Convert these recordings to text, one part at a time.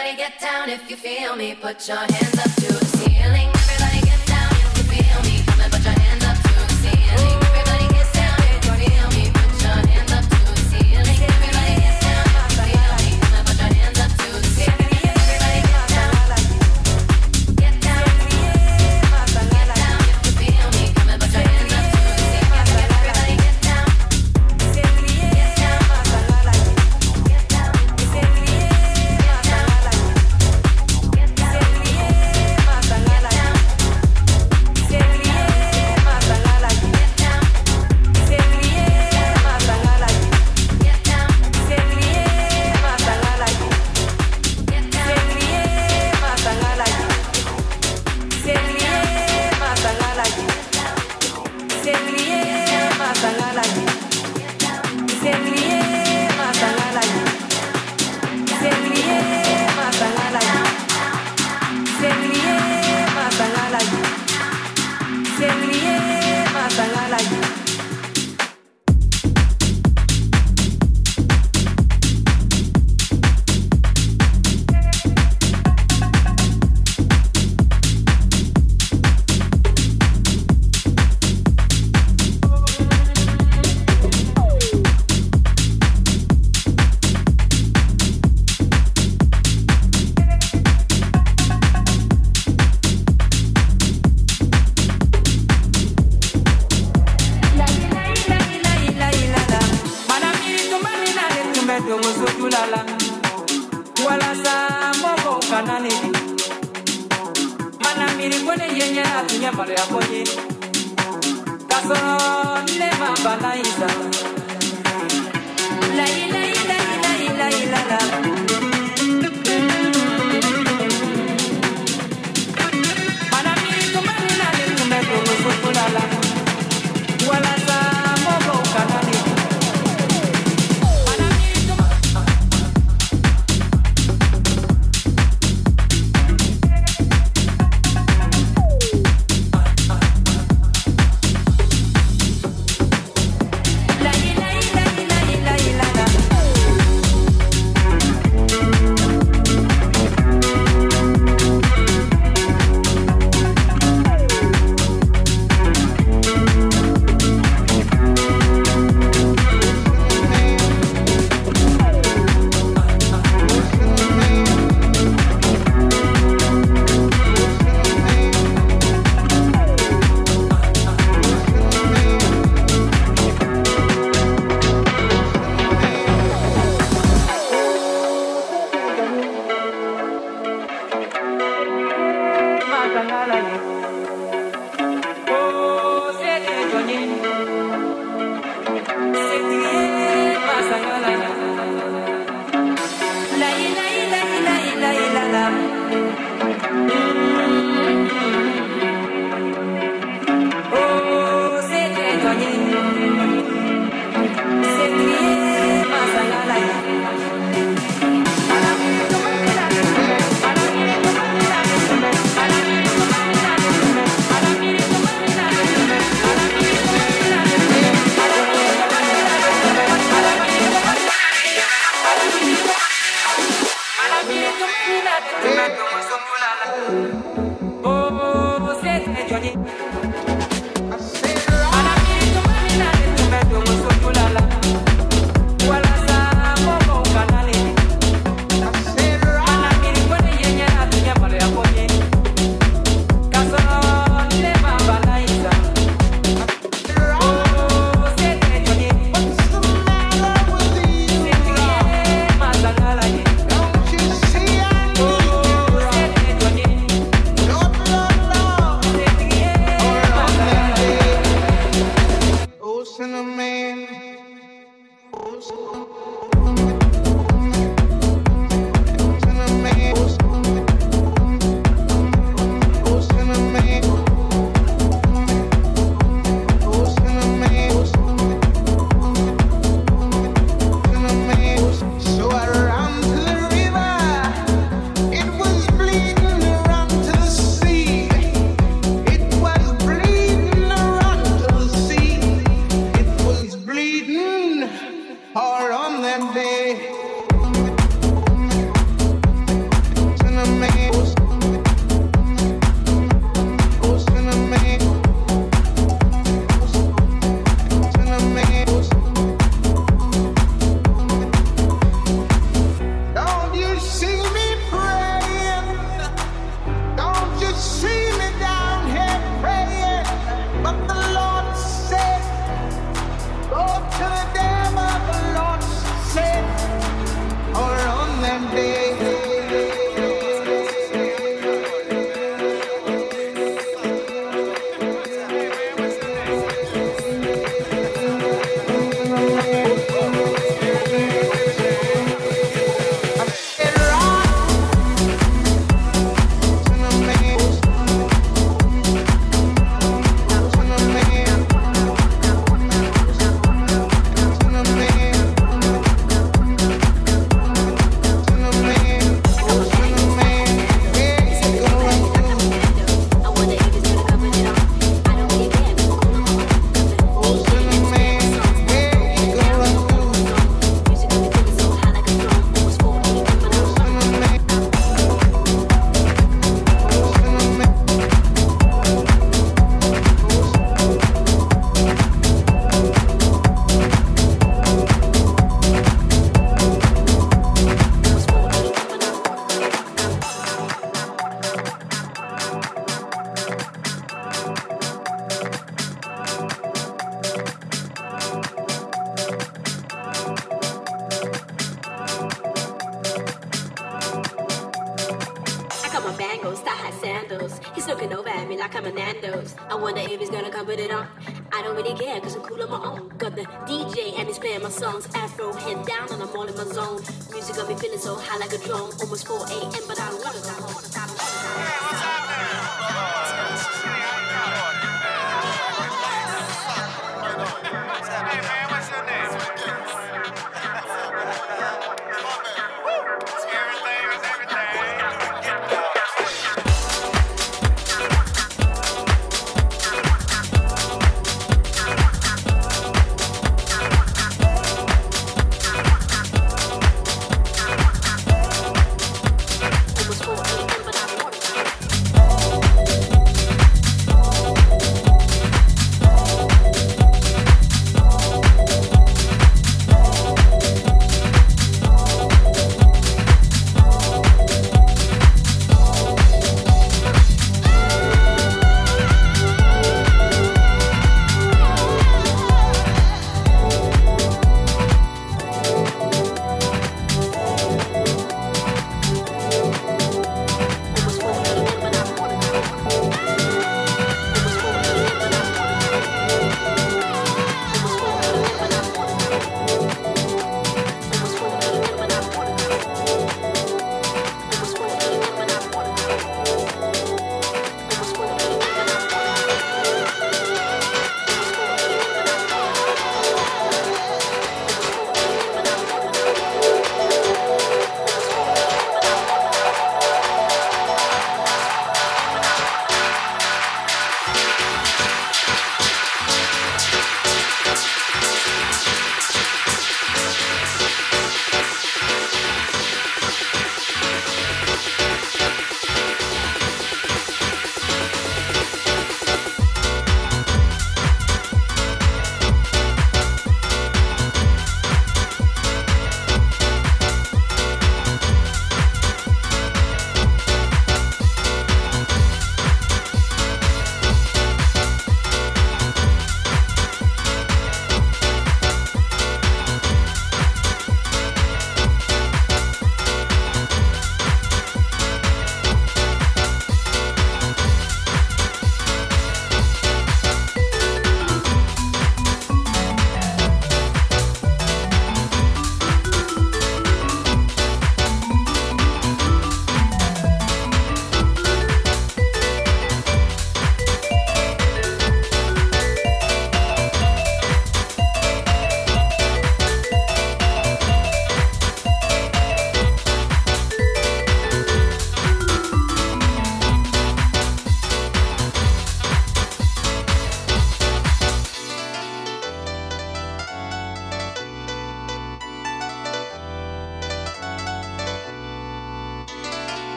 Everybody get down if you feel me. Put your hands up to onye kasọrọ nne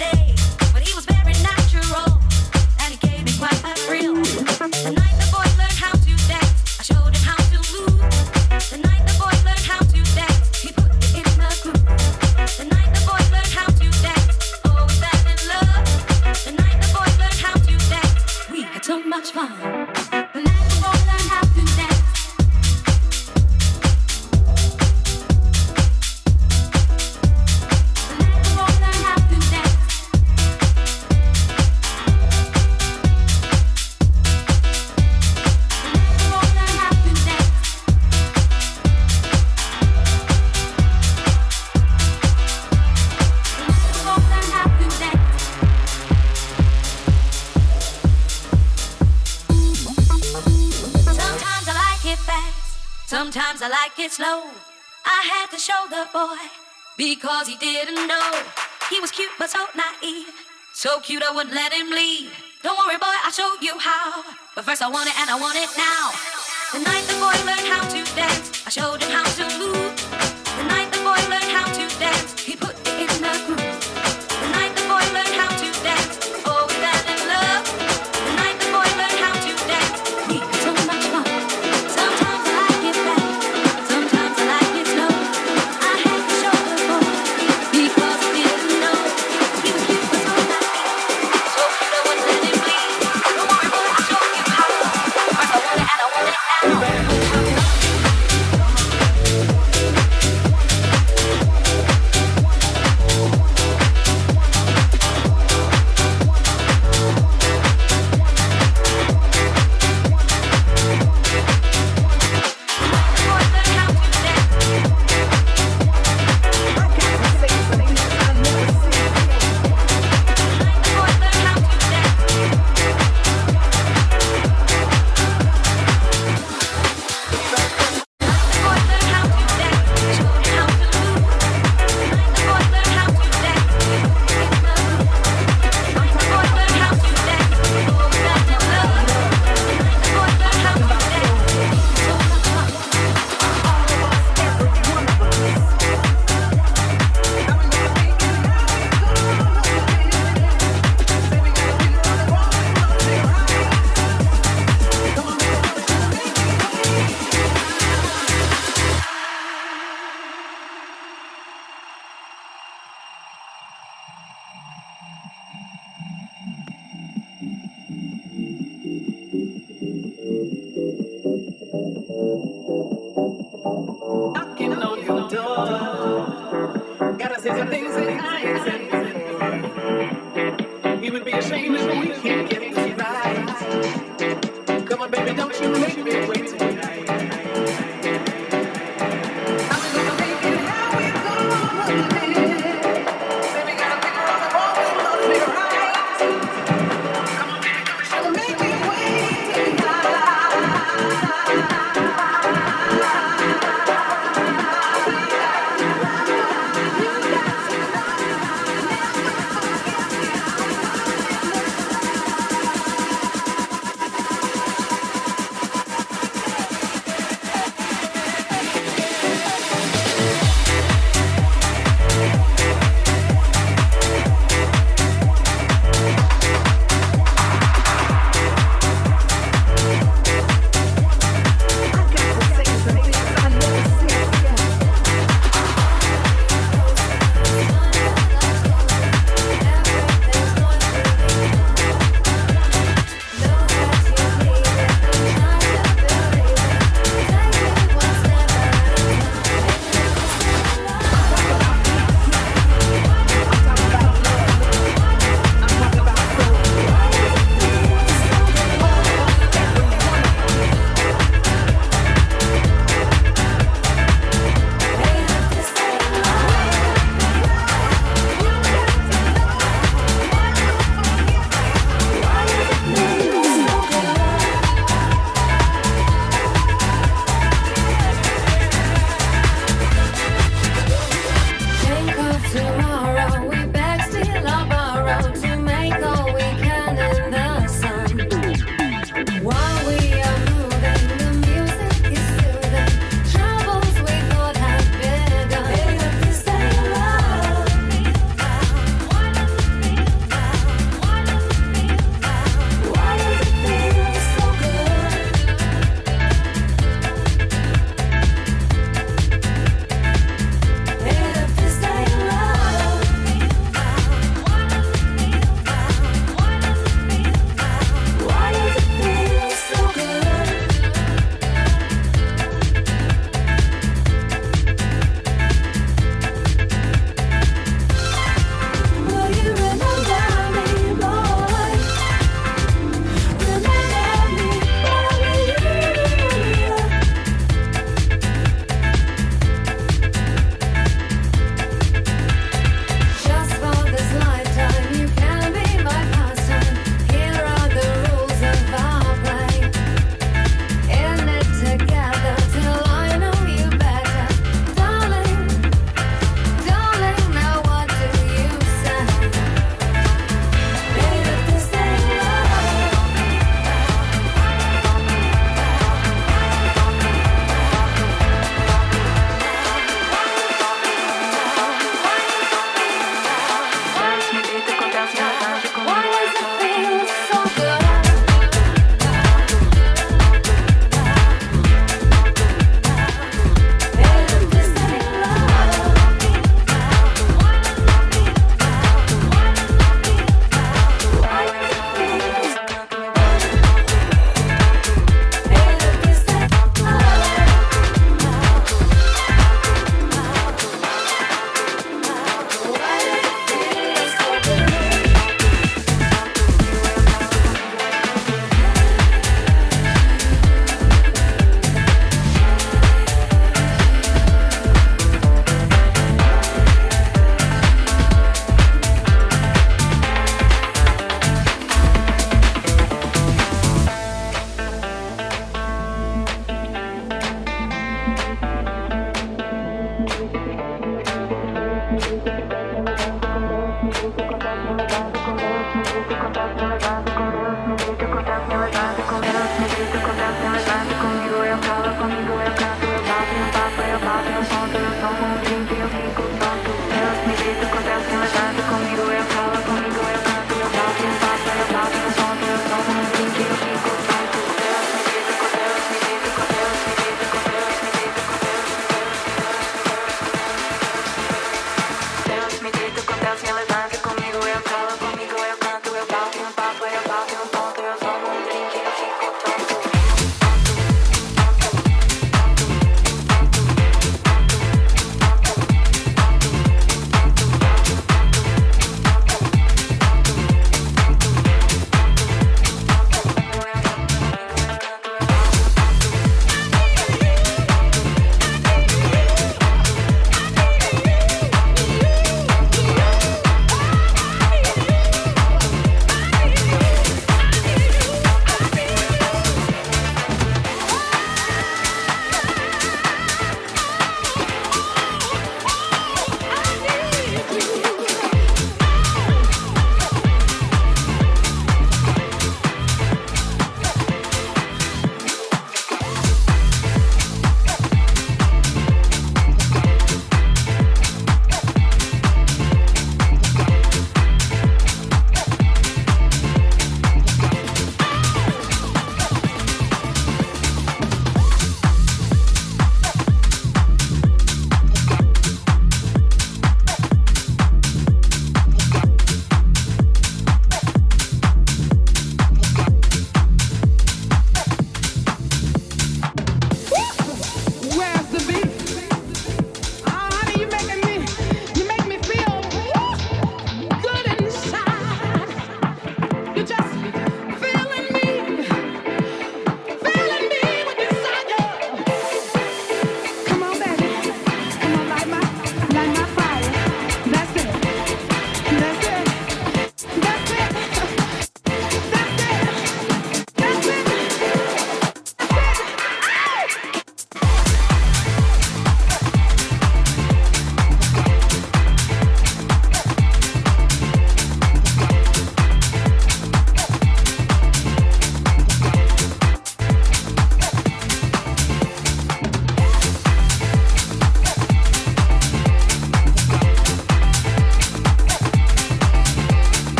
it because he didn't know. He was cute but so naive. So cute I wouldn't let him leave. Don't worry, boy, I'll show you how. But first I want it and I want it now. The night the boy learned how to dance, I showed him how to move.